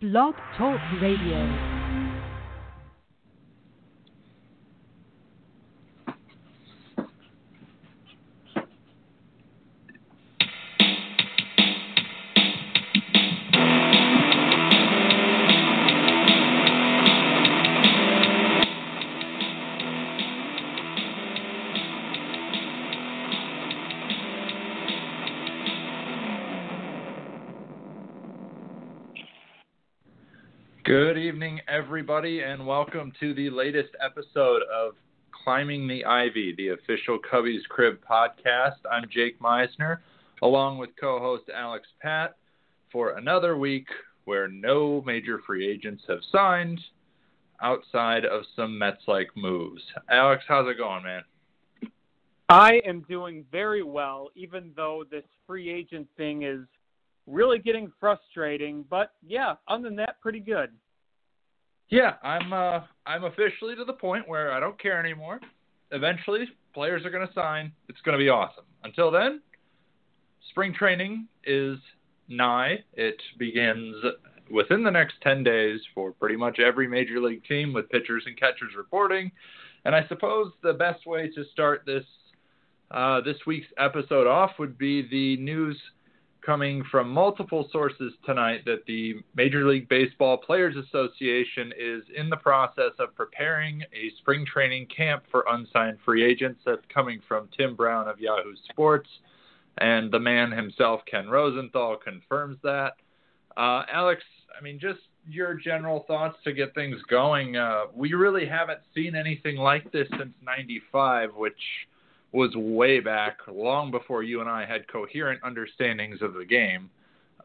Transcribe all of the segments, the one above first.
Blog Talk Radio. Everybody, and welcome to the latest episode of Climbing the Ivy, the official Cubbies Crib podcast. I'm Jake Misener, along with co host Alex Patt, for another week where no major free agents have signed outside of some Mets like moves. Alex, how's it going, man? I am doing very well, even though this free agent thing is really getting frustrating. But yeah, other than that, pretty good. Yeah, I'm uh, I'm officially to the point where I don't care anymore. Eventually, players are going to sign. It's going to be awesome. Until then, spring training is nigh. It begins within the next 10 days for pretty much every major league team with pitchers and catchers reporting. And I suppose the best way to start this uh, this week's episode off would be the news coming from multiple sources tonight that the Major League Baseball Players Association is in the process of preparing a spring training camp for unsigned free agents. That's coming from Tim Brown of Yahoo Sports. And the man himself, Ken Rosenthal, confirms that. Uh, Alex, I mean, just your general thoughts to get things going. Uh, we really haven't seen anything like this since 95, which was way back, long before you and I had coherent understandings of the game.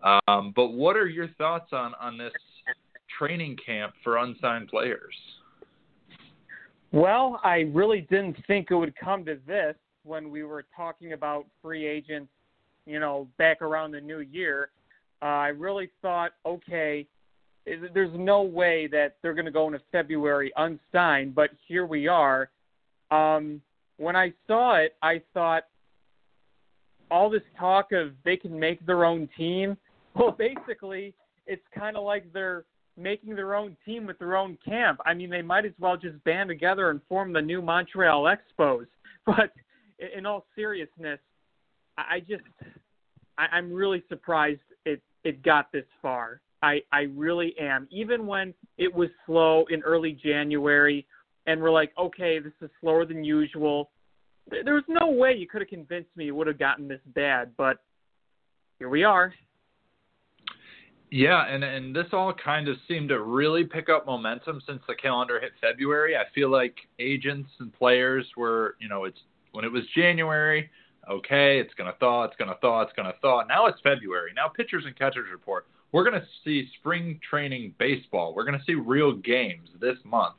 Um, but what are your thoughts on on this training camp for unsigned players? Well, I really didn't think it would come to this when we were talking about free agents, you know, back around the new year. Uh, I really thought, okay, there's no way that they're going to go into February unsigned, but here we are. Um, when I saw it, I thought all this talk of they can make their own team. Well, basically, it's kind of like they're making their own team with their own camp. I mean, they might as well just band together and form the new Montreal Expos. But in all seriousness, I just I'm really surprised it it got this far. I I really am. Even when it was slow in early January, and we're like, okay, this is slower than usual. There was no way you could have convinced me it would have gotten this bad, but here we are. Yeah, and and this all kind of seemed to really pick up momentum since the calendar hit February. I feel like agents and players were, you know, it's when it was January, okay, it's gonna thaw, it's gonna thaw, it's gonna thaw. Now it's February. Now pitchers and catchers report. We're gonna see spring training baseball. We're gonna see real games this month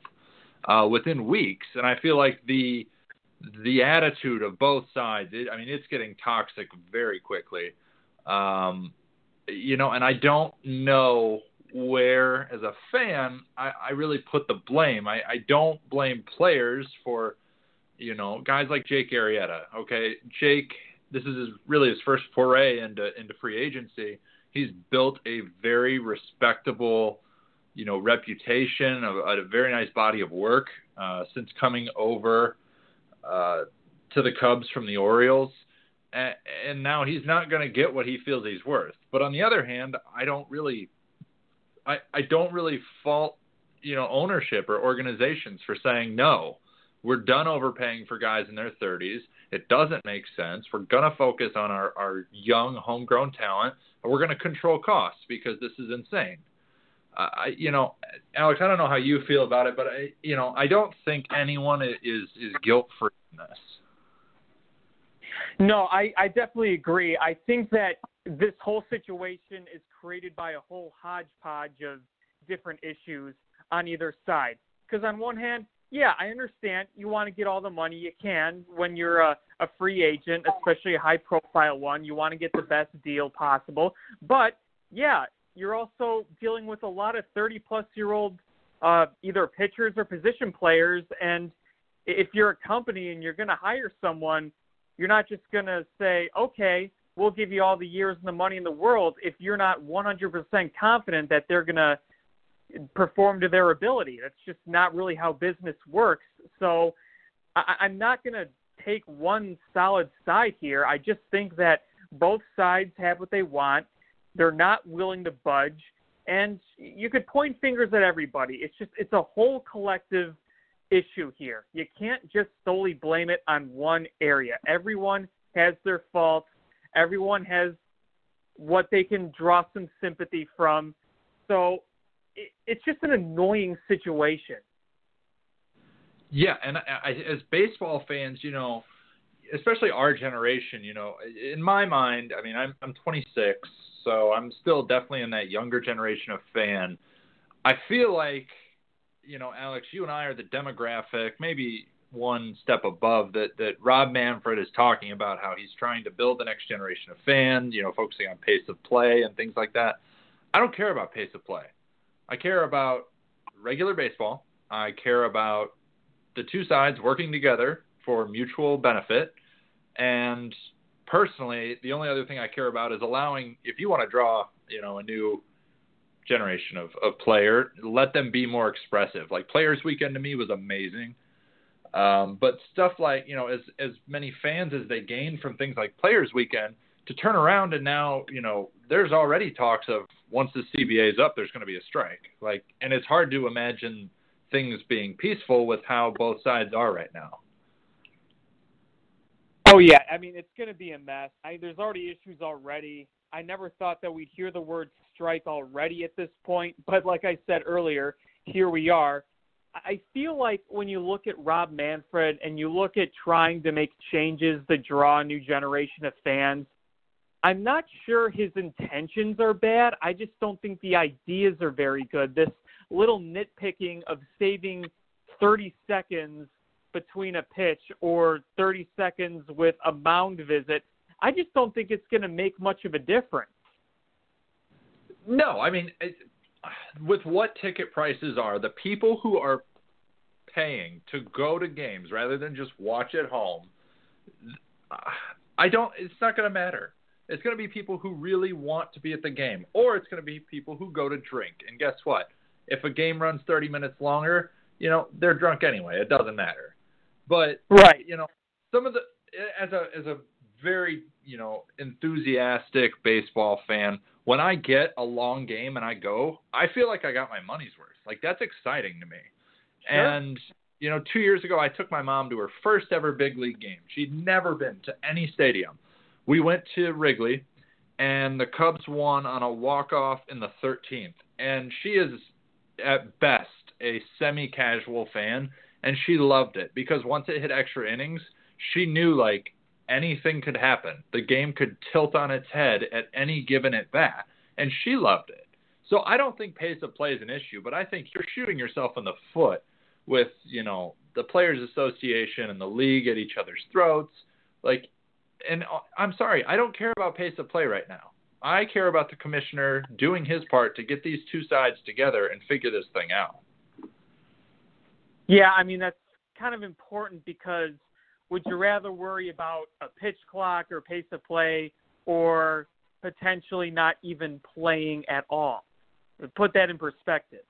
uh, within weeks, and I feel like the the attitude of both sides. It, I mean, it's getting toxic very quickly. Um, you know, and I don't know where, as a fan, I, I really put the blame. I, I don't blame players for, you know, guys like Jake Arrieta. Okay, Jake, this is his, really his first foray into into free agency. He's built a very respectable you know, reputation, a, a very nice body of work uh, since coming over uh, to the Cubs from the Orioles. And, and now he's not going to get what he feels he's worth. But on the other hand, I don't really, I, I don't really fault, you know, ownership or organizations for saying no. We're done overpaying for guys in their 30s. It doesn't make sense. We're going to focus on our, our young homegrown talent, and we're going to control costs because this is insane. I, you know, Alex, I don't know how you feel about it, but I, you know, I don't think anyone is is guilt free in this. No, I, I definitely agree. I think that this whole situation is created by a whole hodgepodge of different issues on either side. Because on one hand, yeah, I understand you want to get all the money you can when you're a, a free agent, especially a high profile one. You want to get the best deal possible. But yeah, you're also dealing with a lot of 30 plus year old uh, either pitchers or position players. And if you're a company and you're going to hire someone, you're not just going to say, okay, we'll give you all the years and the money in the world if you're not 100% confident that they're going to perform to their ability. That's just not really how business works. So I, I'm not going to take one solid side here. I just think that both sides have what they want. They're not willing to budge. And you could point fingers at everybody. It's just it's a whole collective issue here. You can't just solely blame it on one area. Everyone has their faults. Everyone has what they can draw some sympathy from. So it, it's just an annoying situation. Yeah, and I, I, as baseball fans, you know, especially our generation, you know, in my mind, I mean, I'm I'm 26, so I'm still definitely in that younger generation of fan. I feel like, you know, Alex, you and I are the demographic, maybe one step above that that Rob Manfred is talking about how he's trying to build the next generation of fans, you know, focusing on pace of play and things like that. I don't care about pace of play. I care about regular baseball. I care about the two sides working together for mutual benefit. And personally, the only other thing I care about is allowing if you want to draw, you know, a new generation of, of player, let them be more expressive. Like Players Weekend to me was amazing. Um, but stuff like you know, as as many fans as they gain from things like Players Weekend, to turn around and now you know, there's already talks of once the CBA is up, there's going to be a strike. Like, and it's hard to imagine things being peaceful with how both sides are right now. Oh yeah, I mean it's going to be a mess. I, there's already issues already. I never thought that we'd hear the word strike already at this point, but like I said earlier, here we are. I feel like when you look at Rob Manfred and you look at trying to make changes to draw a new generation of fans, I'm not sure his intentions are bad. I just don't think the ideas are very good. This little nitpicking of saving 30 seconds between a pitch or 30 seconds with a mound visit, I just don't think it's going to make much of a difference. No, I mean, it, with what ticket prices are, the people who are paying to go to games rather than just watch at home, I don't. It's not going to matter. It's going to be people who really want to be at the game, or it's going to be people who go to drink. And guess what? If a game runs 30 minutes longer, you know they're drunk anyway. It doesn't matter. But right, you know, some of the as a as a very you know enthusiastic baseball fan, when I get a long game and I go, I feel like I got my money's worth. Like that's exciting to me. Sure. And you know, two years ago, I took my mom to her first ever big league game. She'd never been to any stadium. We went to Wrigley, and the Cubs won on a walk off in the 13th. And she is at best a semi-casual fan, and she loved it because once it hit extra innings, she knew like anything could happen. The game could tilt on its head at any given at bat, and she loved it. So I don't think pace of play is an issue, but I think you're shooting yourself in the foot with you know the players association and the league at each other's throats. Like, and uh, I'm sorry, I don't care about pace of play right now. I care about the commissioner doing his part to get these two sides together and figure this thing out. Yeah, I mean that's kind of important because would you rather worry about a pitch clock or pace of play or potentially not even playing at all? Put that in perspective.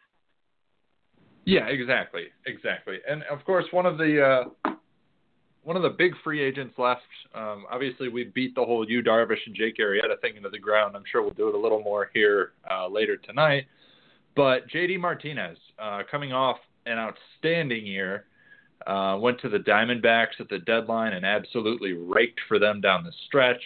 Yeah, exactly, exactly. And of course, one of the uh, one of the big free agents left. Um, obviously, we beat the whole Yu Darvish and Jake Arrieta thing into the ground. I'm sure we'll do it a little more here uh, later tonight. But JD Martinez, uh, coming off an outstanding year, uh, went to the Diamondbacks at the deadline and absolutely raked for them down the stretch.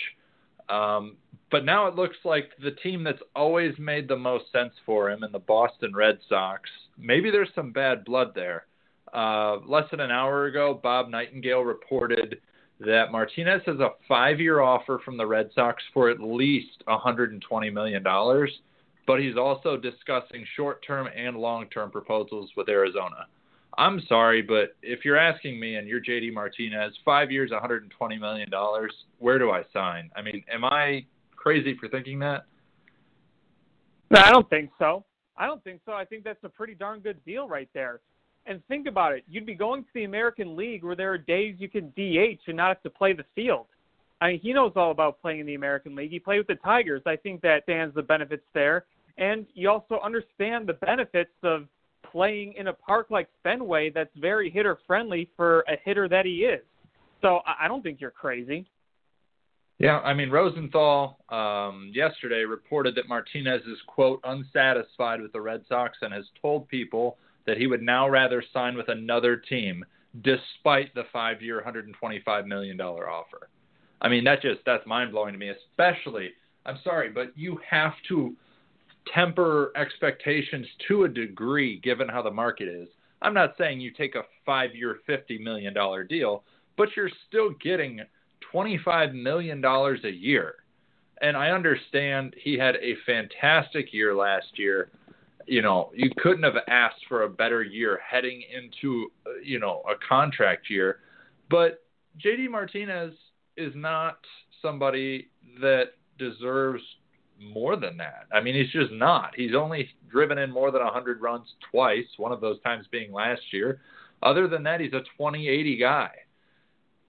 Um, but now it looks like the team that's always made the most sense for him in the Boston Red Sox. Maybe there's some bad blood there. Uh, less than an hour ago, Bob Nightingale reported that Martinez has a five-year offer from the Red Sox for at least 120 million dollars, but he's also discussing short-term and long-term proposals with Arizona. I'm sorry, but if you're asking me and you're JD Martinez, five years, 120 million dollars, where do I sign? I mean, am I crazy for thinking that? No, I don't think so. I don't think so. I think that's a pretty darn good deal right there. And think about it. You'd be going to the American League where there are days you can DH and not have to play the field. I mean, he knows all about playing in the American League. He played with the Tigers. I think that stands the benefits there. And you also understand the benefits of playing in a park like Fenway that's very hitter friendly for a hitter that he is. So I don't think you're crazy. Yeah, I mean Rosenthal um, yesterday reported that Martinez is quote unsatisfied with the Red Sox and has told people that he would now rather sign with another team despite the five-year, 125 million dollar offer. I mean that just that's mind blowing to me. Especially, I'm sorry, but you have to temper expectations to a degree given how the market is. I'm not saying you take a five-year, 50 million dollar deal, but you're still getting $25 million a year. And I understand he had a fantastic year last year. You know, you couldn't have asked for a better year heading into, you know, a contract year. But JD Martinez is not somebody that deserves more than that. I mean, he's just not. He's only driven in more than 100 runs twice, one of those times being last year. Other than that, he's a 2080 guy.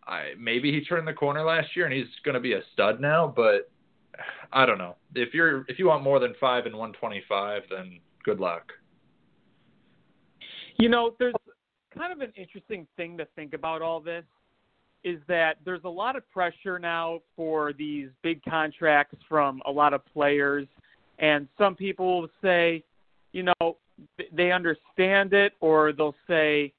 I maybe he turned the corner last year and he's going to be a stud now, but I don't know. If you're if you want more than 5 and 125, then good luck. You know, there's kind of an interesting thing to think about all this is that there's a lot of pressure now for these big contracts from a lot of players and some people will say, you know, they understand it or they'll say,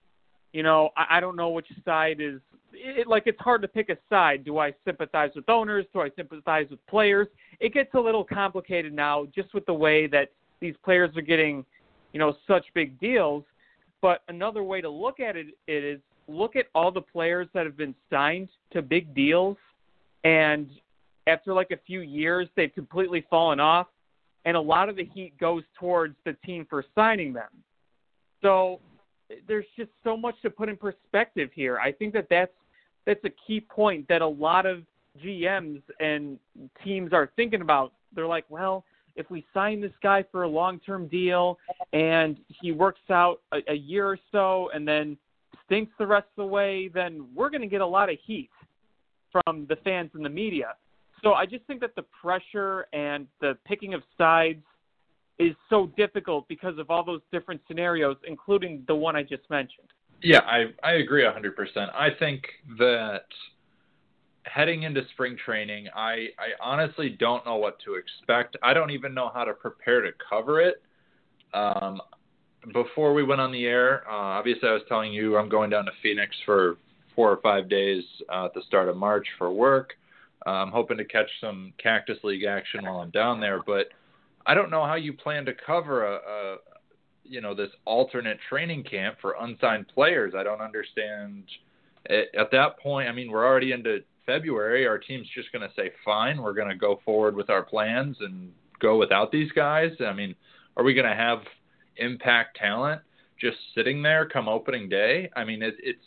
you know, I, I don't know which side is it, like it's hard to pick a side. Do I sympathize with owners? Do I sympathize with players? It gets a little complicated now, just with the way that these players are getting, you know, such big deals. But another way to look at it, it is look at all the players that have been signed to big deals, and after like a few years, they've completely fallen off, and a lot of the heat goes towards the team for signing them. So there's just so much to put in perspective here. I think that that's that's a key point that a lot of GMs and teams are thinking about. They're like, well, if we sign this guy for a long-term deal and he works out a, a year or so and then stinks the rest of the way, then we're going to get a lot of heat from the fans and the media. So I just think that the pressure and the picking of sides is so difficult because of all those different scenarios, including the one I just mentioned. Yeah, I I agree 100%. I think that heading into spring training, I I honestly don't know what to expect. I don't even know how to prepare to cover it. Um, before we went on the air, uh, obviously I was telling you I'm going down to Phoenix for four or five days uh, at the start of March for work. Uh, I'm hoping to catch some Cactus League action while I'm down there, but I don't know how you plan to cover a, a you know this alternate training camp for unsigned players. I don't understand. At, that point, I mean, we're already into February. Our team's just going to say, "Fine, we're going to go forward with our plans and go without these guys." I mean, are we going to have impact talent just sitting there come opening day? I mean, it, it's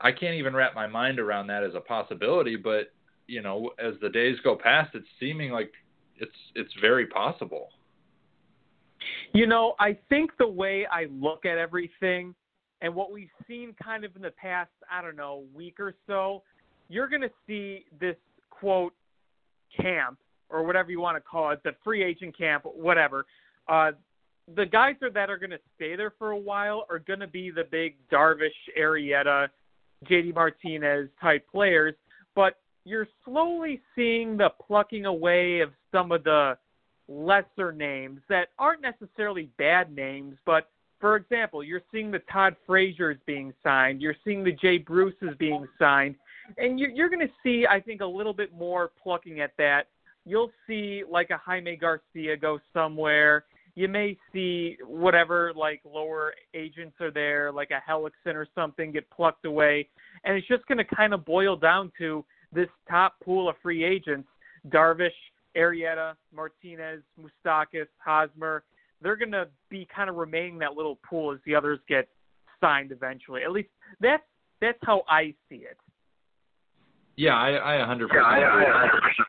I can't even wrap my mind around that as a possibility. But you know, as the days go past, it's seeming like it's it's very possible. You know, I think the way I look at everything and what we've seen kind of in the past, I don't know, week or so, you're going to see this quote camp or whatever you want to call it, the free agent camp, whatever. Uh, the guys are, that are going to stay there for a while are going to be the big Darvish, Arrieta, JD Martinez type players, but you're slowly seeing the plucking away of some of the lesser names that aren't necessarily bad names, but for example, you're seeing the Todd Frazier's being signed, you're seeing the Jay Bruce's being signed, and you're, you're going to see, I think, a little bit more plucking at that. You'll see like a Jaime Garcia go somewhere. You may see whatever like lower agents are there, like a Hellickson or something, get plucked away, and it's just going to kind of boil down to this top pool of free agents: Darvish, Arrieta, Martinez, Moustakas, Hosmer, they're going to be kind of remaining that little pool as the others get signed eventually. At least that's that's how I see it. Yeah, I, I 100%. Yeah, I, I 100%.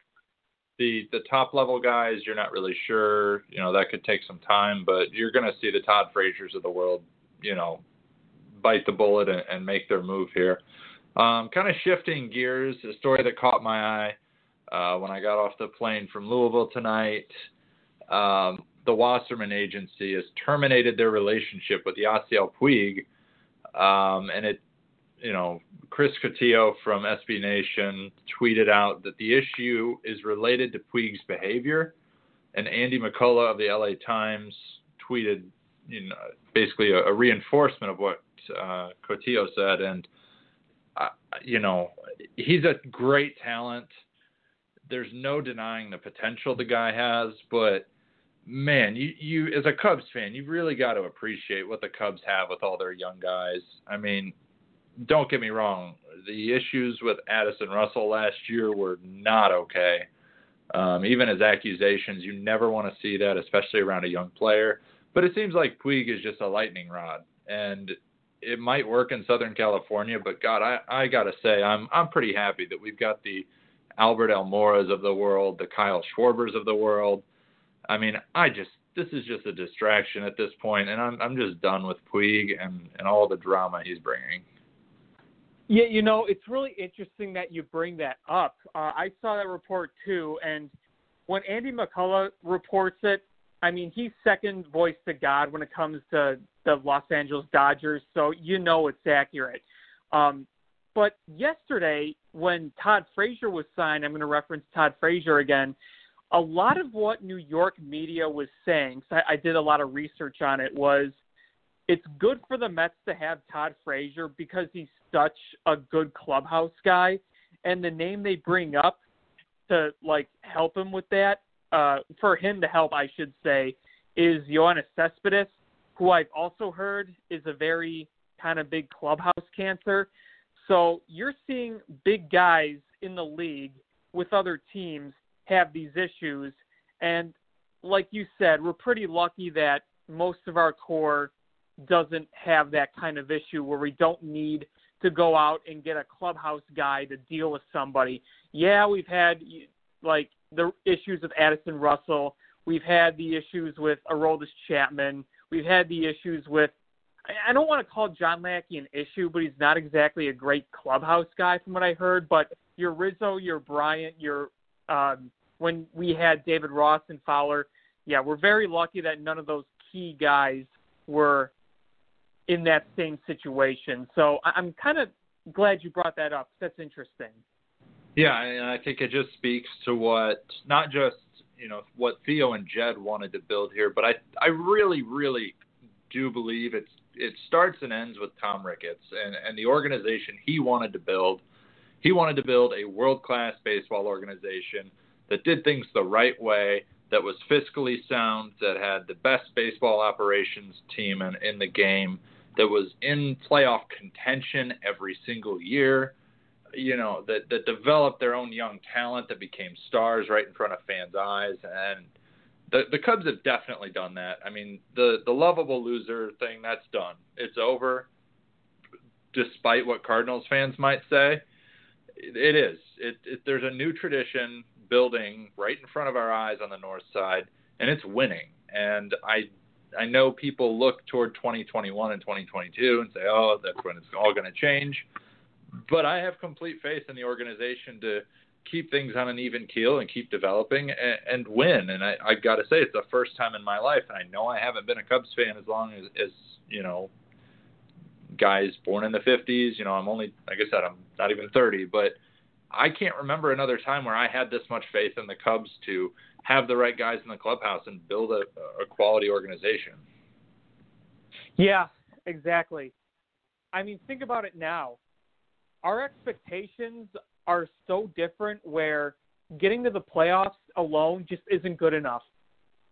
The the top level guys, you're not really sure. You know that could take some time, but you're going to see the Todd Fraziers of the world, you know, bite the bullet and, and make their move here. Um, kind of shifting gears, a story that caught my eye uh, when I got off the plane from Louisville tonight. Um, the Wasserman Agency has terminated their relationship with Yasiel Puig, um, and it, you know, Chris Cotillo from SB Nation tweeted out that the issue is related to Puig's behavior, and Andy McCullough of the LA Times tweeted, you know, basically a, a reinforcement of what uh, Cotillo said, and uh, you know, he's a great talent. There's no denying the potential the guy has, but man, you you as a Cubs fan, you really got to appreciate what the Cubs have with all their young guys. I mean, don't get me wrong, the issues with Addison Russell last year were not okay. Um, even as accusations, you never want to see that, especially around a young player. But it seems like Puig is just a lightning rod, and it might work in Southern California. But God, I I gotta say, I'm I'm pretty happy that we've got the Albert Almoras of the world, the Kyle Schwarbers of the world I mean, I just this is just a distraction at this point, and I'm I'm just done with Puig and and all the drama he's bringing. Yeah, you know, it's really interesting that you bring that up. Uh, I saw that report too, and when Andy McCullough reports it, I mean, he's second voice to God when it comes to the Los Angeles Dodgers, so you know it's accurate. Um, but yesterday, when Todd Frazier was signed, I'm going to reference Todd Frazier again a lot of what New York media was saying, so I, I did a lot of research on it, was it's good for the Mets to have Todd Frazier because he's such a good clubhouse guy, and the name they bring up to like help him with that, uh, for him to help, I should say, is Yoenis Cespedes, who I've also heard is a very kind of big clubhouse cancer. So you're seeing big guys in the league with other teams have these issues. And like you said, we're pretty lucky that most of our core doesn't have that kind of issue where we don't need to go out and get a clubhouse guy to deal with somebody. Yeah, we've had like the issues with Addison Russell. We've had the issues with Aroldis Chapman. We've had the issues with I don't want to call John Lackey an issue, but he's not exactly a great clubhouse guy from what I heard. But your Rizzo, your Bryant, your um, when we had David Ross and Fowler. Yeah, we're very lucky that none of those key guys were in that same situation. So I'm kind of glad you brought that up. That's interesting. Yeah, and I think it just speaks to what not just you know what Theo and Jed wanted to build here, but I I really really do believe it's it starts and ends with Tom Ricketts and and the organization he wanted to build. He wanted to build a world class baseball organization that did things the right way, that was fiscally sound, that had the best baseball operations team in, in the game, that was in playoff contention every single year, you know, that, that developed their own young talent that became stars right in front of fans' eyes. And the, the Cubs have definitely done that. I mean, the, the lovable loser thing, that's done. It's over, despite what Cardinals fans might say. It is. It, it, there's a new tradition building right in front of our eyes on the north side, and it's winning. And I I know people look toward 2021 and 2022 and say, oh, that's when it's all going to change. But I have complete faith in the organization to keep things on an even keel and keep developing and, and win. And I, I got to say, it's the first time in my life, and I know I haven't been a Cubs fan as long as, as you know, guys born in the 50s. You know, I'm only, like I said, I'm not even 30, but I can't remember another time where I had this much faith in the Cubs to have the right guys in the clubhouse and build a, a quality organization. Yeah, exactly. I mean, think about it now. Our expectations are so different where getting to the playoffs alone just isn't good enough.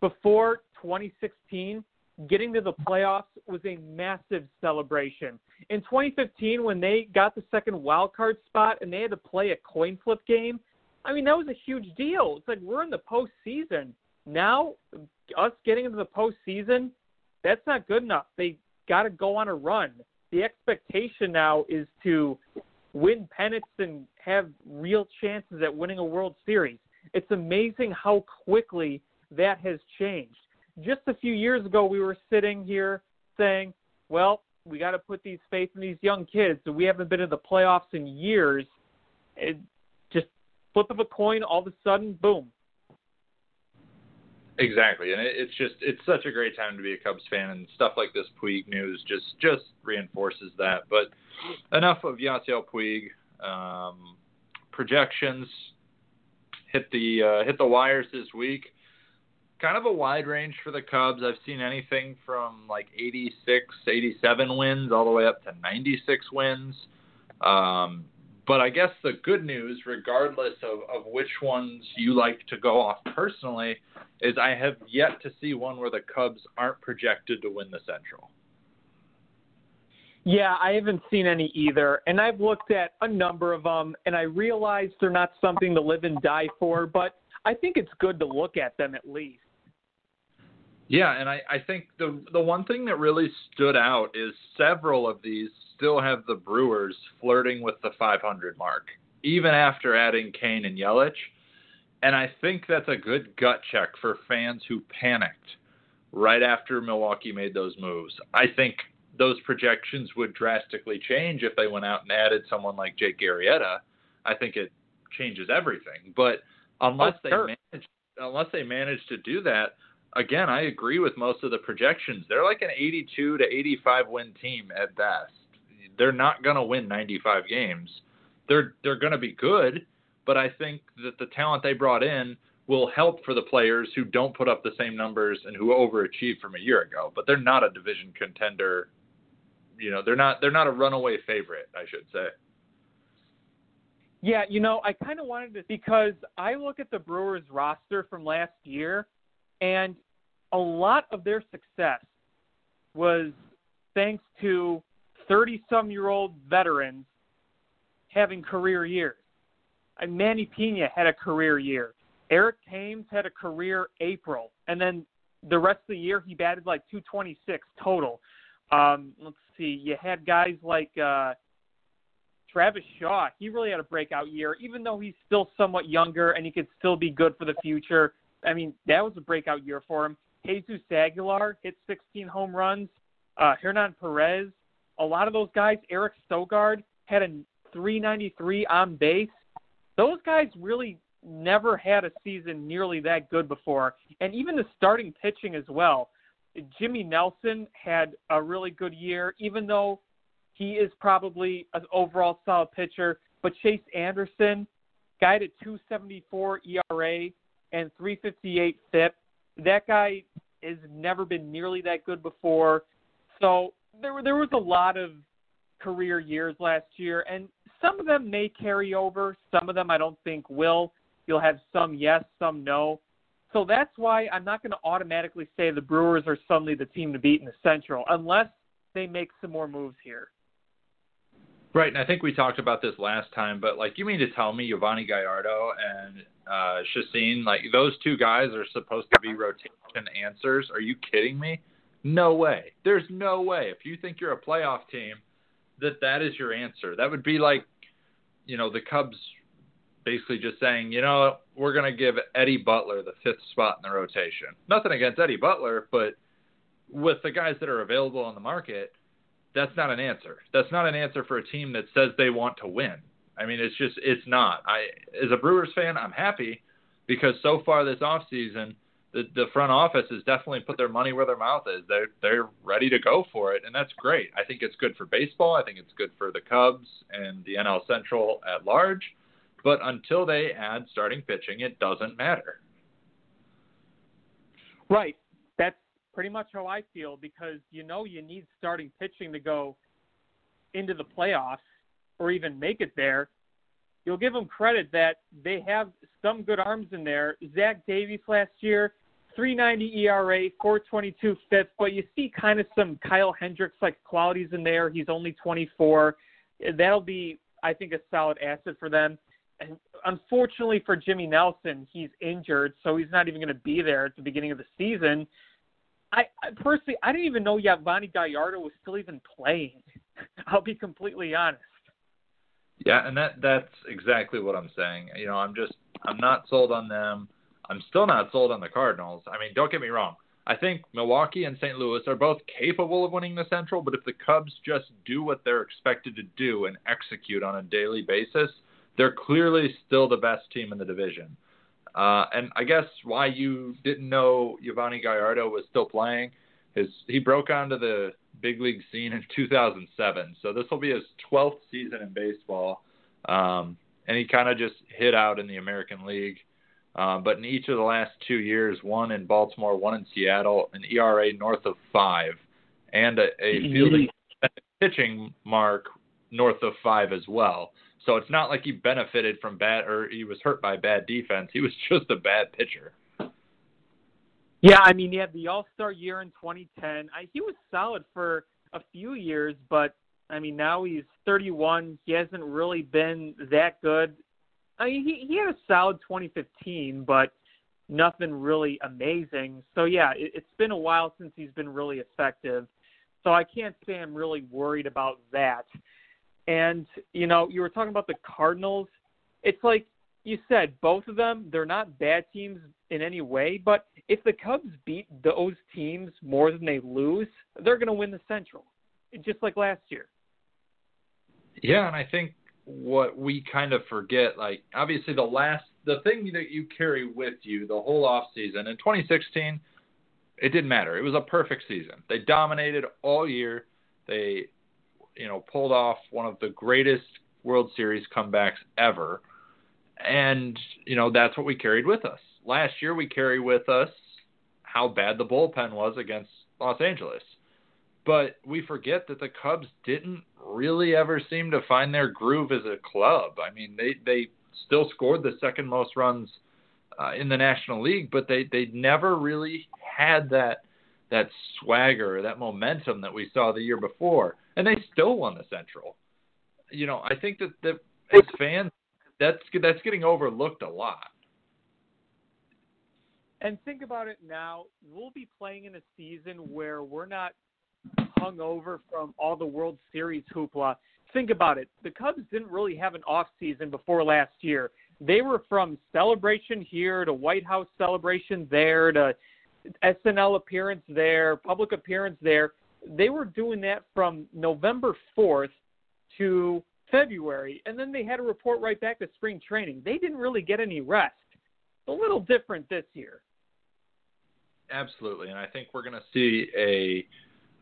Before 2016, getting to the playoffs was a massive celebration. In 2015, when they got the second wild card spot and they had to play a coin flip game, I mean that was a huge deal. It's like we're in the postseason now. Us getting into the postseason, that's not good enough. They got to go on a run. The expectation now is to win pennants and have real chances at winning a World Series. It's amazing how quickly that has changed just a few years ago, we were sitting here saying, well, we got to put these faith in these young kids. We haven't been in the playoffs in years. It just flip of a coin, all of a sudden, boom. Exactly, and it, it's just it's such a great time to be a Cubs fan, and stuff like this Puig news just just reinforces that. But enough of Yasiel Puig. Um, projections hit the uh, hit the wires this week. Kind of a wide range for the Cubs. I've seen anything from like 86, 87 wins all the way up to 96 wins. Um, but I guess the good news, regardless of, of which ones you like to go off personally, is I have yet to see one where the Cubs aren't projected to win the Central. Yeah, I haven't seen any either. And I've looked at a number of them, and I realize they're not something to live and die for, but I think it's good to look at them at least. Yeah, and I, I think the the one thing that really stood out is several of these still have the Brewers flirting with the 500 mark, even after adding Cain and Yelich. And I think that's a good gut check for fans who panicked right after Milwaukee made those moves. I think those projections would drastically change if they went out and added someone like Jake Arrieta. I think it changes everything. But unless oh, sure. they manage, unless they manage to do that, again, I agree with most of the projections. They're like an 82 to 85 win team at best. They're not going to win 95 games. They're they're going to be good, but I think that the talent they brought in will help for the players who don't put up the same numbers and who overachieved from a year ago. But they're not a division contender you know they're not they're not a runaway favorite, I should say. Yeah, you know, I kind of wanted to because I look at the Brewers roster from last year, and a lot of their success was thanks to 30 some year old veterans having career years. Manny Piña had a career year. Eric Thames had a career April. And then the rest of the year, he batted like 226 total. Um, let's see, you had guys like uh, Travis Shaw. He really had a breakout year, even though he's still somewhat younger and he could still be good for the future. I mean, that was a breakout year for him. Jesus Aguilar hit 16 home runs. Uh, Hernan Perez, a lot of those guys. Eric Sogard had a 393 on base. Those guys really never had a season nearly that good before, and even the starting pitching as well. Jimmy Nelson had a really good year, even though he is probably an overall solid pitcher. But Chase Anderson, guy at 274 ERA and 358 FIP, that guy has never been nearly that good before. So there there was a lot of career years last year, and some of them may carry over. Some of them I don't think will. You'll have some yes, some no. So that's why I'm not going to automatically say the Brewers are suddenly the team to beat in the Central unless they make some more moves here. Right, and I think we talked about this last time, but like you mean to tell me Yovani Gallardo and uh Chacin, like those two guys are supposed to be rotation answers? Are you kidding me? No way. There's no way. If you think you're a playoff team, that that is your answer. That would be like, you know, the Cubs basically just saying, you know, we're going to give Eddie Butler the fifth spot in the rotation. Nothing against Eddie Butler, but with the guys that are available on the market, that's not an answer. That's not an answer for a team that says they want to win. I mean, it's just it's not. I as a Brewers fan, I'm happy because so far this offseason, the the front office has definitely put their money where their mouth is. They're they're ready to go for it, and that's great. I think it's good for baseball. I think it's good for the Cubs and the NL Central at large. But until they add starting pitching, it doesn't matter. Right. That's pretty much how I feel because you know you need starting pitching to go into the playoffs or even make it there. You'll give them credit that they have some good arms in there. Zach Davies last year, 390 ERA, 422 FIP, but you see kind of some Kyle Hendricks like qualities in there. He's only 24. That'll be, I think, a solid asset for them and unfortunately for Jimmy Nelson, he's injured, so he's not even going to be there at the beginning of the season. I, I personally, I didn't even know Yovani Gallardo was still even playing. I'll be completely honest. Yeah, and that that's exactly what I'm saying. You know, I'm just I'm not sold on them. I'm still not sold on the Cardinals. I mean, don't get me wrong. I think Milwaukee and St. Louis are both capable of winning the Central, but if the Cubs just do what they're expected to do and execute on a daily basis, they're clearly still the best team in the division. Uh, and I guess why you didn't know Yovani Gallardo was still playing is he broke onto the big league scene in 2007. So this will be his 12th season in baseball. Um, and he kind of just hit out in the American League. Uh, but in each of the last two years, one in Baltimore, one in Seattle, an ERA north of five, and a, a fielding pitching mark north of five as well. So it's not like he benefited from bad or he was hurt by bad defense. He was just a bad pitcher. Yeah, I mean, he had the All Star year in 2010. I, he was solid for a few years, but I mean, now he's 31. He hasn't really been that good. I mean, he he had a solid 2015, but nothing really amazing. So yeah, it, it's been a while since he's been really effective. So I can't say I'm really worried about that. And you know, you were talking about the Cardinals. It's like you said, both of them, they're not bad teams in any way, but if the Cubs beat those teams more than they lose, they're going to win the Central, just like last year. Yeah, and I think what we kind of forget, like obviously the last, the thing that you carry with you the whole off season in 2016, it didn't matter. It was a perfect season. They dominated all year. They, you know, pulled off one of the greatest World Series comebacks ever and, you know, that's what we carried with us. Last year, we carry with us how bad the bullpen was against Los Angeles. But we forget that the Cubs didn't really ever seem to find their groove as a club. I mean, they, they still scored the second most runs uh, in the National League, but they, they never really had that that swagger, that momentum that we saw the year before, and they still won the Central. You know, I think that, that as fans, that's that's getting overlooked a lot. And think about it now. We'll be playing in a season where we're not hung over from all the World Series hoopla. Think about it. The Cubs didn't really have an off season before last year. They were from celebration here to White House celebration there to SNL appearance there, public appearance there. They were doing that from November 4th to February, and then they had to report right back to spring training. They didn't really get any rest. It's a little different this year. Absolutely, and I think we're going to see a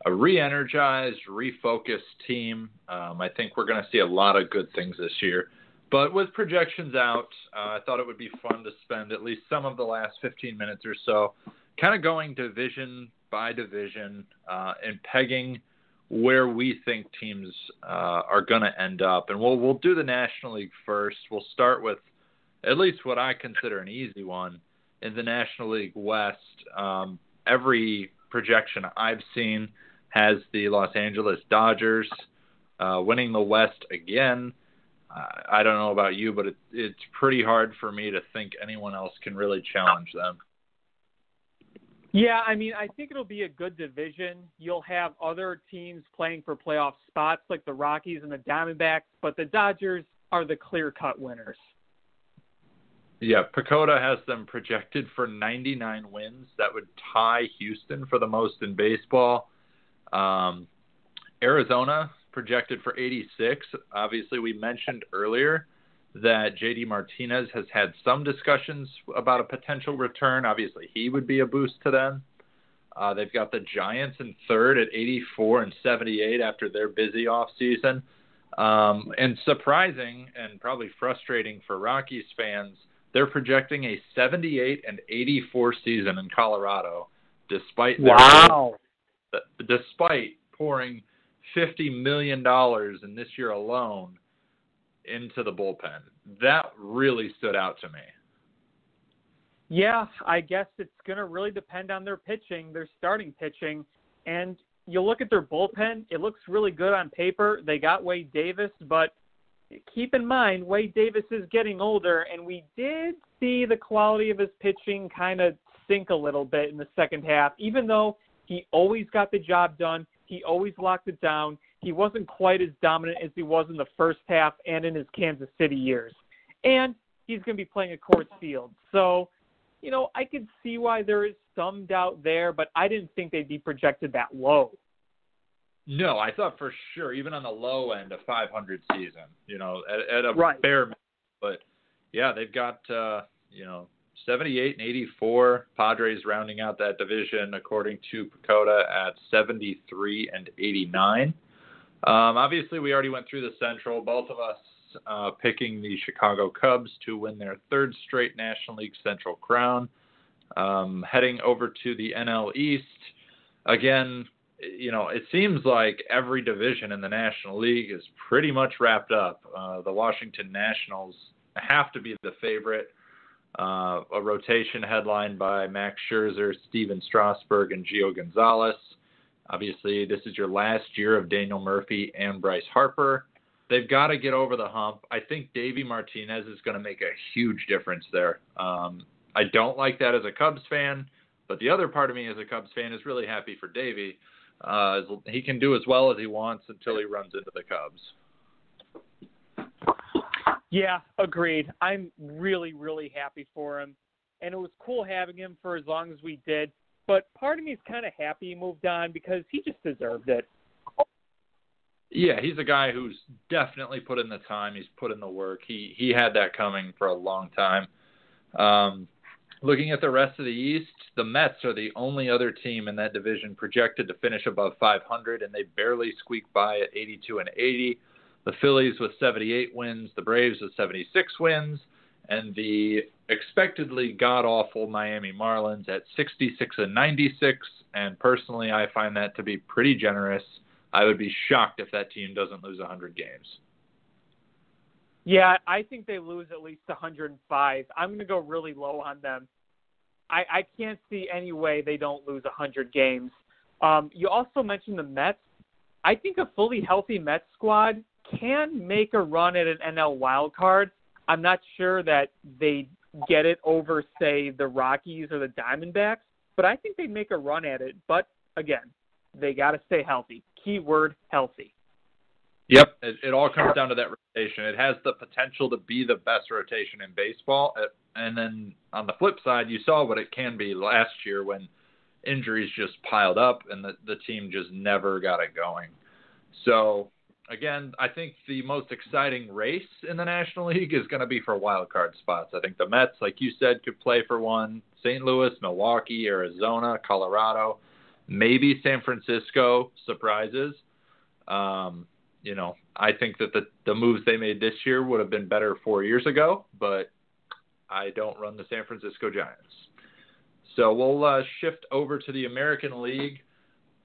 a re-energized, refocused team. Um, I think we're going to see a lot of good things this year. But with projections out, uh, I thought it would be fun to spend at least some of the last 15 minutes or so kind of going division by division uh, and pegging where we think teams uh, are going to end up. And we'll we'll do the National League first. We'll start with at least what I consider an easy one in the National League West. Um, every projection I've seen has the Los Angeles Dodgers uh, winning the West again. I don't know about you, but it, it's pretty hard for me to think anyone else can really challenge them. Yeah, I mean, I think it'll be a good division. You'll have other teams playing for playoff spots like the Rockies and the Diamondbacks, but the Dodgers are the clear-cut winners. Yeah, PECOTA has them projected for 99 wins. That would tie Houston for the most in baseball. Um, Arizona projected for 86. Obviously, we mentioned earlier that JD Martinez has had some discussions about a potential return. Obviously, he would be a boost to them. Uh, they've got the Giants in third at 84 and 78 after their busy off season. Um, and surprising and probably frustrating for Rockies fans, they're projecting a 78 and 84 season in Colorado, despite wow, their, despite pouring 50 million dollars in this year alone into the bullpen. That really stood out to me. Yeah, I guess it's going to really depend on their pitching, their starting pitching. And you look at their bullpen, it looks really good on paper. They got Wade Davis, but keep in mind, Wade Davis is getting older, and we did see the quality of his pitching kind of sink a little bit in the second half, even though he always got the job done. He always locked it down he wasn't quite as dominant as he was in the first half and in his Kansas City years. And he's going to be playing at Coors Field. So, you know, I could see why there is some doubt there, but I didn't think they'd be projected that low. No, I thought for sure, even on the low end, a 500 season, you know, at, at a right. bare minimum. But yeah, they've got, uh, you know, 78 and 84. Padres rounding out that division, according to PECOTA, at 73 and 89. Um, obviously, we already went through the Central. Both of us uh, picking the Chicago Cubs to win their third straight National League Central crown. Um, heading over to the NL East, again, you know, it seems like every division in the National League is pretty much wrapped up. Uh, the Washington Nationals have to be the favorite. Uh, a rotation headlined by Max Scherzer, Stephen Strasburg, and Gio Gonzalez. Obviously, this is your last year of Daniel Murphy and Bryce Harper. They've got to get over the hump. I think Davey Martinez is going to make a huge difference there. Um, I don't like that as a Cubs fan, but the other part of me as a Cubs fan is really happy for Davey. Uh, he can do as well as he wants until he runs into the Cubs. Yeah, agreed. I'm really, really happy for him. And it was cool having him for as long as we did. But part of me is kind of happy he moved on because he just deserved it. Yeah, he's a guy who's definitely put in the time. He's put in the work. He he had that coming for a long time. Um, looking at the rest of the East, the Mets are the only other team in that division projected to finish above 500, and they barely squeak by at 82 and 80. The Phillies with 78 wins, the Braves with 76 wins, and the expectedly god awful Miami Marlins at 66 and 96. And personally, I find that to be pretty generous. I would be shocked if that team doesn't lose 100 games. Yeah, I think they lose at least 105. I'm going to go really low on them. I, I can't see any way they don't lose 100 games. Um, you also mentioned the Mets. I think a fully healthy Mets squad can make a run at an NL wild card. I'm not sure that they get it over, say, the Rockies or the Diamondbacks, but I think they'd make a run at it. But again, they got to stay healthy. Keyword healthy. Yep, it, it all comes down to that rotation. It has the potential to be the best rotation in baseball. Uh, and then on the flip side, you saw what it can be last year when injuries just piled up and the, the team just never got it going. So, again, I think the most exciting race in the National League is going to be for wild card spots. I think the Mets, like you said, could play for one. St. Louis, Milwaukee, Arizona, Colorado maybe San Francisco surprises. Um, you know, I think that the the moves they made this year would have been better four years ago, but I don't run the San Francisco Giants. So we'll uh, shift over to the American League.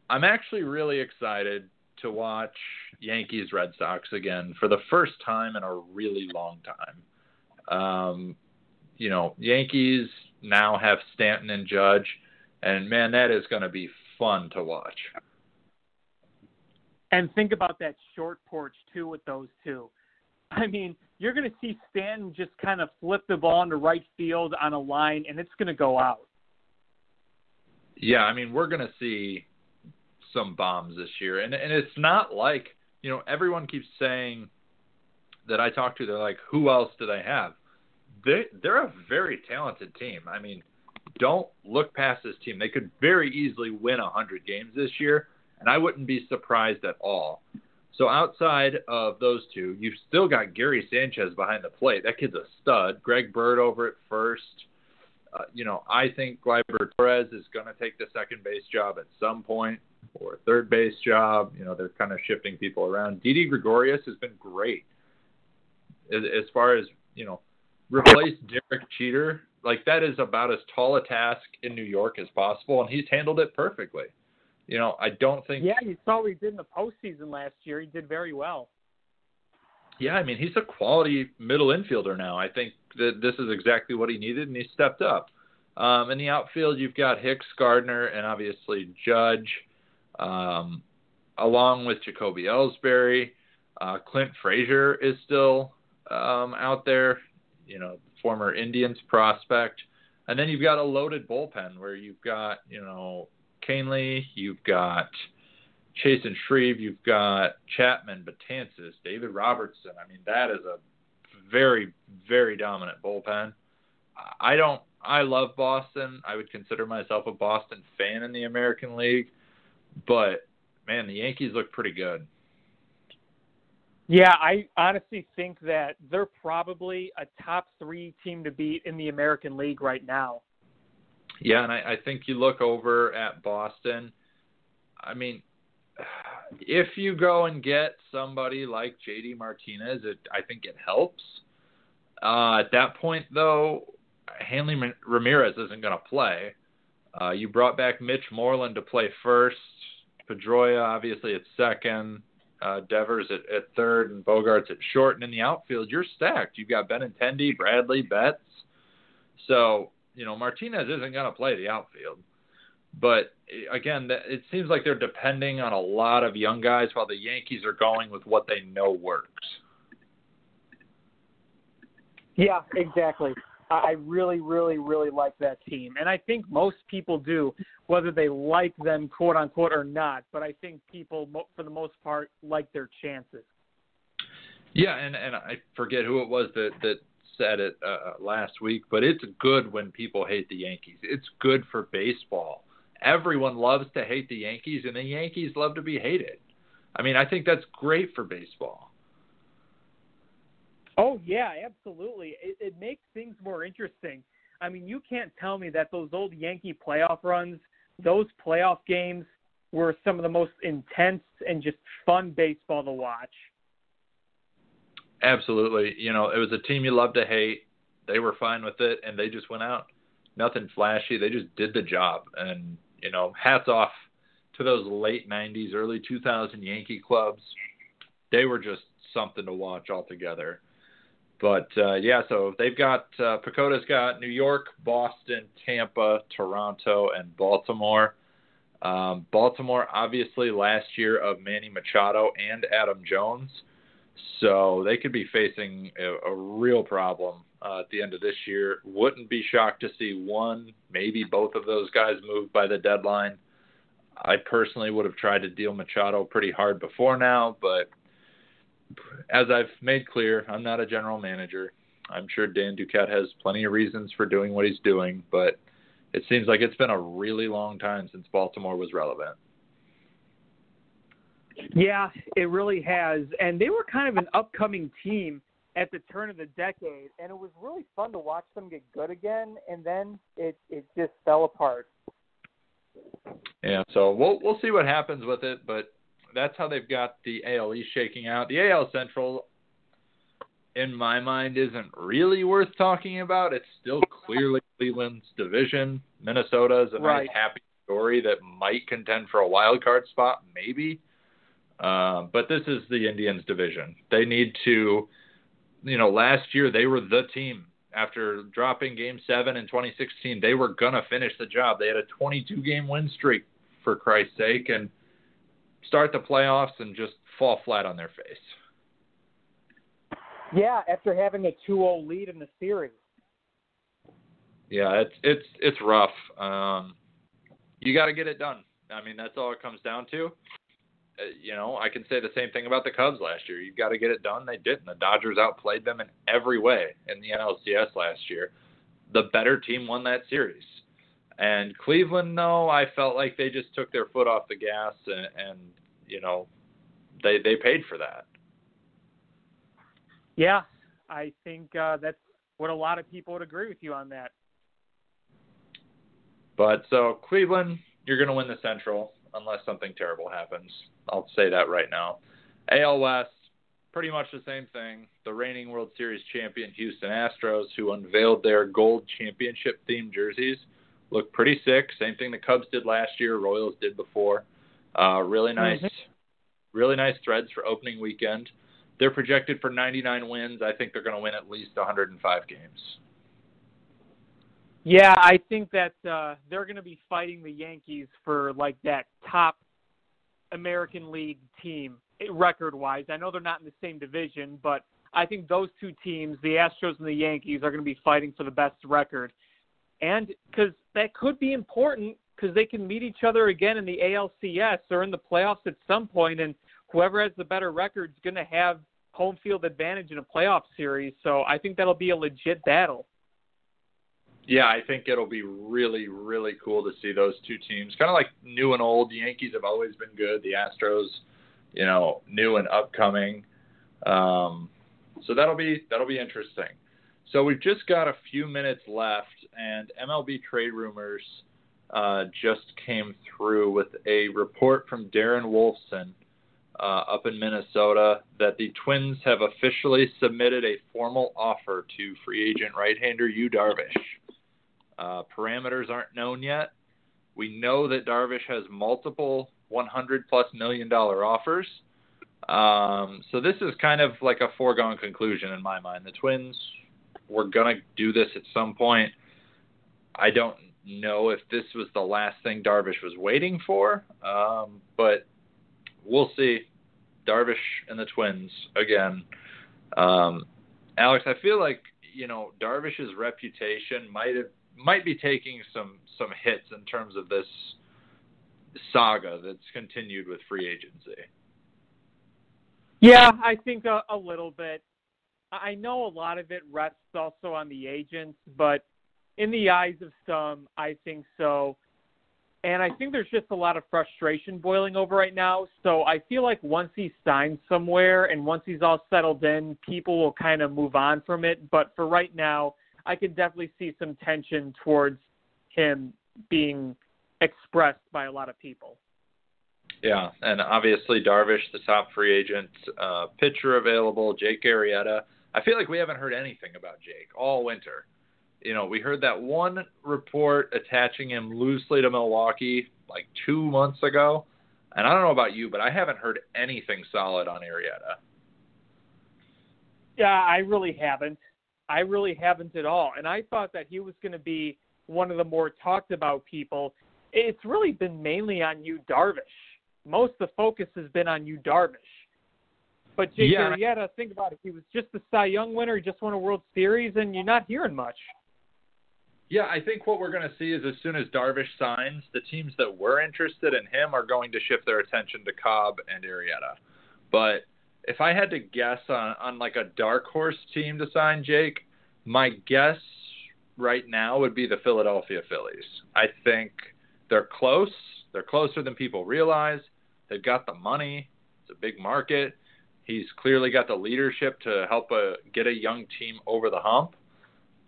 I'm actually really excited to watch Yankees Red Sox again for the first time in a really long time. Um, you know, Yankees now have Stanton and Judge, and man, that is going to be fun to watch. And think about that short porch too with those two. I mean, you're going to see Stanton just kind of flip the ball into right field on a line, and it's going to go out. Yeah, I mean, we're going to see some bombs this year, and and it's not like you know everyone keeps saying that I talk to. They're like, who else do they have? They they're a very talented team. I mean, don't look past this team. They could very easily win 100 games this year, and I wouldn't be surprised at all. So outside of those two, you've still got Gary Sanchez behind the plate. That kid's a stud. Greg Bird over at first. Uh, you know, I think Gleyber Torres is going to take the second base job at some point or third base job. You know, they're kind of shifting people around. Didi Gregorius has been great as, as far as you know, replace Derek Jeter like that is about as tall a task in New York as possible, and he's handled it perfectly. You know, I don't think. Yeah, you saw what he did in the postseason last year. He did very well. Yeah, I mean, he's a quality middle infielder now. I think that this is exactly what he needed, and he stepped up. Um, in the outfield, you've got Hicks, Gardner, and obviously Judge, um, along with Jacoby Ellsbury. Uh, Clint Frazier is still um, out there. You know, former Indians prospect. And then you've got a loaded bullpen where you've got, you know, Kahnle, you've got Chasen Shreve, you've got Chapman, Betances, David Robertson. I mean, that is a very, very dominant bullpen. I don't I love Boston. I would consider myself a Boston fan in the American League, but man, the Yankees look pretty good. Yeah, I honestly think that they're probably a top three team to beat in the American League right now. Yeah, and I, I think you look over at Boston. I mean, if you go and get somebody like JD Martinez, it I think it helps. Uh, at that point, though, Hanley Ramirez isn't going to play. Uh, you brought back Mitch Moreland to play first. Pedroia obviously at second. Uh, Devers at, at third and Bogaerts at short. And in the outfield, you're stacked. You've got Benintendi, Bradley, Betts. So, you know, Martinez isn't going to play the outfield. But again, it seems like they're depending on a lot of young guys while the Yankees are going with what they know works. Yeah, exactly. I really, really, really like that team, and I think most people do, whether they like them, quote unquote, or not. But I think people, for the most part, like their chances. Yeah, and and I forget who it was that that said it uh, last week, but it's good when people hate the Yankees. It's good for baseball. Everyone loves to hate the Yankees, and the Yankees love to be hated. I mean, I think that's great for baseball. Oh yeah, absolutely. It, it makes things more interesting. I mean, you can't tell me that those old Yankee playoff runs, those playoff games, were some of the most intense and just fun baseball to watch. Absolutely. You know, it was a team you love to hate. They were fine with it, and they just went out. Nothing flashy. They just did the job. And, you know, hats off to those late 90s, early 2000 Yankee clubs. They were just something to watch altogether. But uh, yeah, so they've got uh, PECOTA's got New York, Boston, Tampa, Toronto, and Baltimore. Um, Baltimore, obviously, last year of Manny Machado and Adam Jones, so they could be facing a, a real problem uh, at the end of this year. Wouldn't be shocked to see one, maybe both of those guys moved by the deadline. I personally would have tried to deal Machado pretty hard before now, but as I've made clear, I'm not a general manager. I'm sure Dan Duquette has plenty of reasons for doing what he's doing, but it seems like it's been a really long time since Baltimore was relevant. Yeah, it really has. And they were kind of an upcoming team at the turn of the decade, and it was really fun to watch them get good again. And then it it just fell apart. Yeah, so we'll we'll see what happens with it, but that's how they've got the AL East shaking out. The AL Central, in my mind, isn't really worth talking about. It's still clearly Cleveland's division. Minnesota is a right. nice, happy story that might contend for a wild card spot, maybe. Uh, but this is the Indians division. They need to, you know, last year they were the team. After dropping game seven in 2016, they were going to finish the job. They had a 22 game win streak, for Christ's sake. And start the playoffs and just fall flat on their face. Yeah, after having a 2-0 lead in the series. Yeah, it's it's it's rough. Um, you got to get it done. I mean, that's all it comes down to. Uh, you know, I can say the same thing about the Cubs last year. You've got to get it done. They didn't. The Dodgers outplayed them in every way in the NLCS last year. The better team won that series. And Cleveland, no, I felt like they just took their foot off the gas, and, and you know, they they paid for that. Yeah, I think uh, that's what a lot of people would agree with you on that. But so Cleveland, you're going to win the Central unless something terrible happens. I'll say that right now. AL West, pretty much the same thing. The reigning World Series champion Houston Astros, who unveiled their gold championship themed jerseys look pretty sick. Same thing the Cubs did last year, Royals did before. Uh, really nice, mm-hmm. really nice threads for opening weekend. They're projected for 99 wins. I think they're going to win at least 105 games. Yeah, I think that uh, they're going to be fighting the Yankees for like that top American League team record-wise. I know they're not in the same division, but I think those two teams, the Astros and the Yankees, are going to be fighting for the best record and because that could be important because they can meet each other again in the ALCS or in the playoffs at some point, and whoever has the better record is going to have home field advantage in a playoff series. So I think that'll be a legit battle. Yeah, I think it'll be really, really cool to see those two teams. Kind of like new and old. The Yankees have always been good. The Astros, you know, new and upcoming. Um, so that'll be that'll be interesting. So we've just got a few minutes left, and MLB trade rumors uh, just came through with a report from Darren Wolfson uh, up in Minnesota that the Twins have officially submitted a formal offer to free agent right-hander Yu Darvish. Uh, parameters aren't known yet. We know that Darvish has multiple 100 plus million dollar offers. Um, so this is kind of like a foregone conclusion in my mind. The Twins were gonna do this at some point. I don't know if this was the last thing Darvish was waiting for, um, but we'll see. Darvish and the Twins again. Um, Alex, I feel like you know Darvish's reputation might have might be taking some some hits in terms of this saga that's continued with free agency. Yeah, I think a, a little bit. I know a lot of it rests also on the agents, but in the eyes of some, I think so. And I think there's just a lot of frustration boiling over right now. So I feel like once he signs somewhere and once he's all settled in, people will kind of move on from it. But for right now, I could definitely see some tension towards him being expressed by a lot of people. Yeah, and obviously Darvish, the top free agent uh, pitcher available, Jake Arrieta. I feel like we haven't heard anything about Jake all winter. You know, we heard that one report attaching him loosely to Milwaukee like two months ago, and I don't know about you, but I haven't heard anything solid on Arrieta. Yeah, I really haven't. I really haven't at all. And I thought that he was going to be one of the more talked about people. It's really been mainly on Yu, Darvish. Most of the focus has been on Yu, Darvish. But Jake Yeah. Arrieta, think about it. He was just the Cy Young winner. He just won a World Series, and you're not hearing much. Yeah, I think what we're going to see is as soon as Darvish signs, the teams that were interested in him are going to shift their attention to Cobb and Arrieta. But if I had to guess on, on like a dark horse team to sign Jake, my guess right now would be the Philadelphia Phillies. I think they're close. They're closer than people realize. They've got the money. It's a big market. He's clearly got the leadership to help a, get a young team over the hump.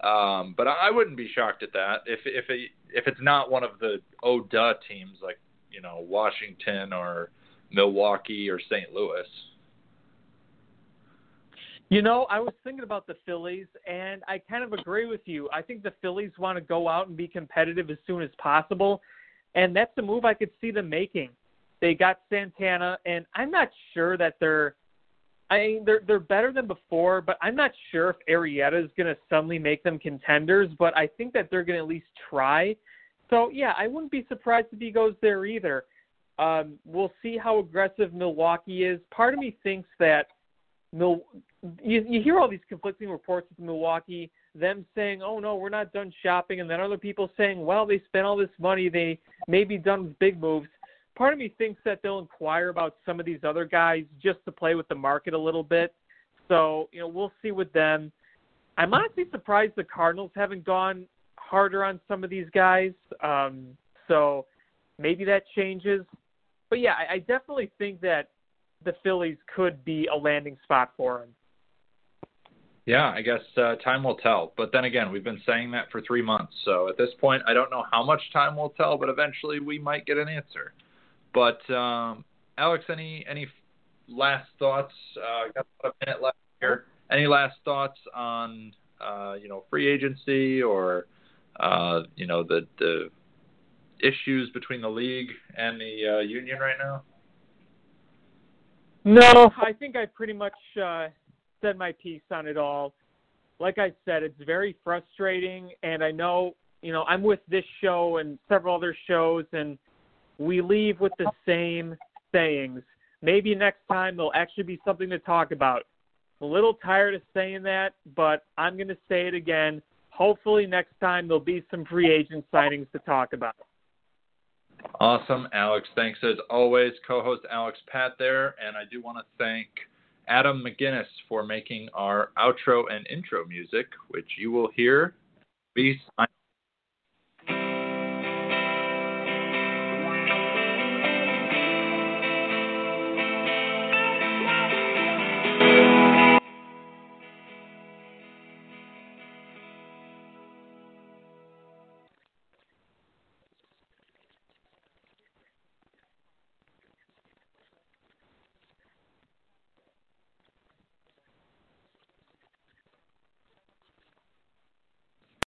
Um, but I wouldn't be shocked at that if if it, if it's not one of the oh duh teams like you know Washington or Milwaukee or St. Louis. You know, I was thinking about the Phillies, and I kind of agree with you. I think the Phillies want to go out and be competitive as soon as possible, and that's a move I could see them making. They got Santana, and I'm not sure that they're. I they're they're better than before, but I'm not sure if Arrieta is going to suddenly make them contenders. But I think that they're going to at least try. So yeah, I wouldn't be surprised if he goes there either. Um, we'll see how aggressive Milwaukee is. Part of me thinks that Mil- you, you hear all these conflicting reports with Milwaukee, them saying, "Oh no, we're not done shopping," and then other people saying, "Well, they spent all this money, they may be done with big moves." Part of me thinks that they'll inquire about some of these other guys just to play with the market a little bit. So you know, we'll see with them. I'm honestly surprised the Cardinals haven't gone harder on some of these guys. Um, so maybe that changes. But yeah, I, I definitely think that the Phillies could be a landing spot for him. Yeah, I guess uh, time will tell. But then again, we've been saying that for three months. So at this point, I don't know how much time will tell, but eventually we might get an answer. But um, Alex, any any last thoughts? Uh, got about a minute left here. Any last thoughts on uh, you know free agency or uh, you know the the issues between the league and the uh, union right now? No, I think I pretty much uh, said my piece on it all. Like I said, it's very frustrating, and I know, you know, I'm with this show and several other shows, and we leave with the same sayings. Maybe next time there'll actually be something to talk about. I'm a little tired of saying that, but I'm going to say it again. Hopefully, next time there'll be some free agent signings to talk about. Awesome, Alex. Thanks as always, co-host Alex Patt there, and I do want to thank Adam McGinnis for making our outro and intro music, which you will hear. Be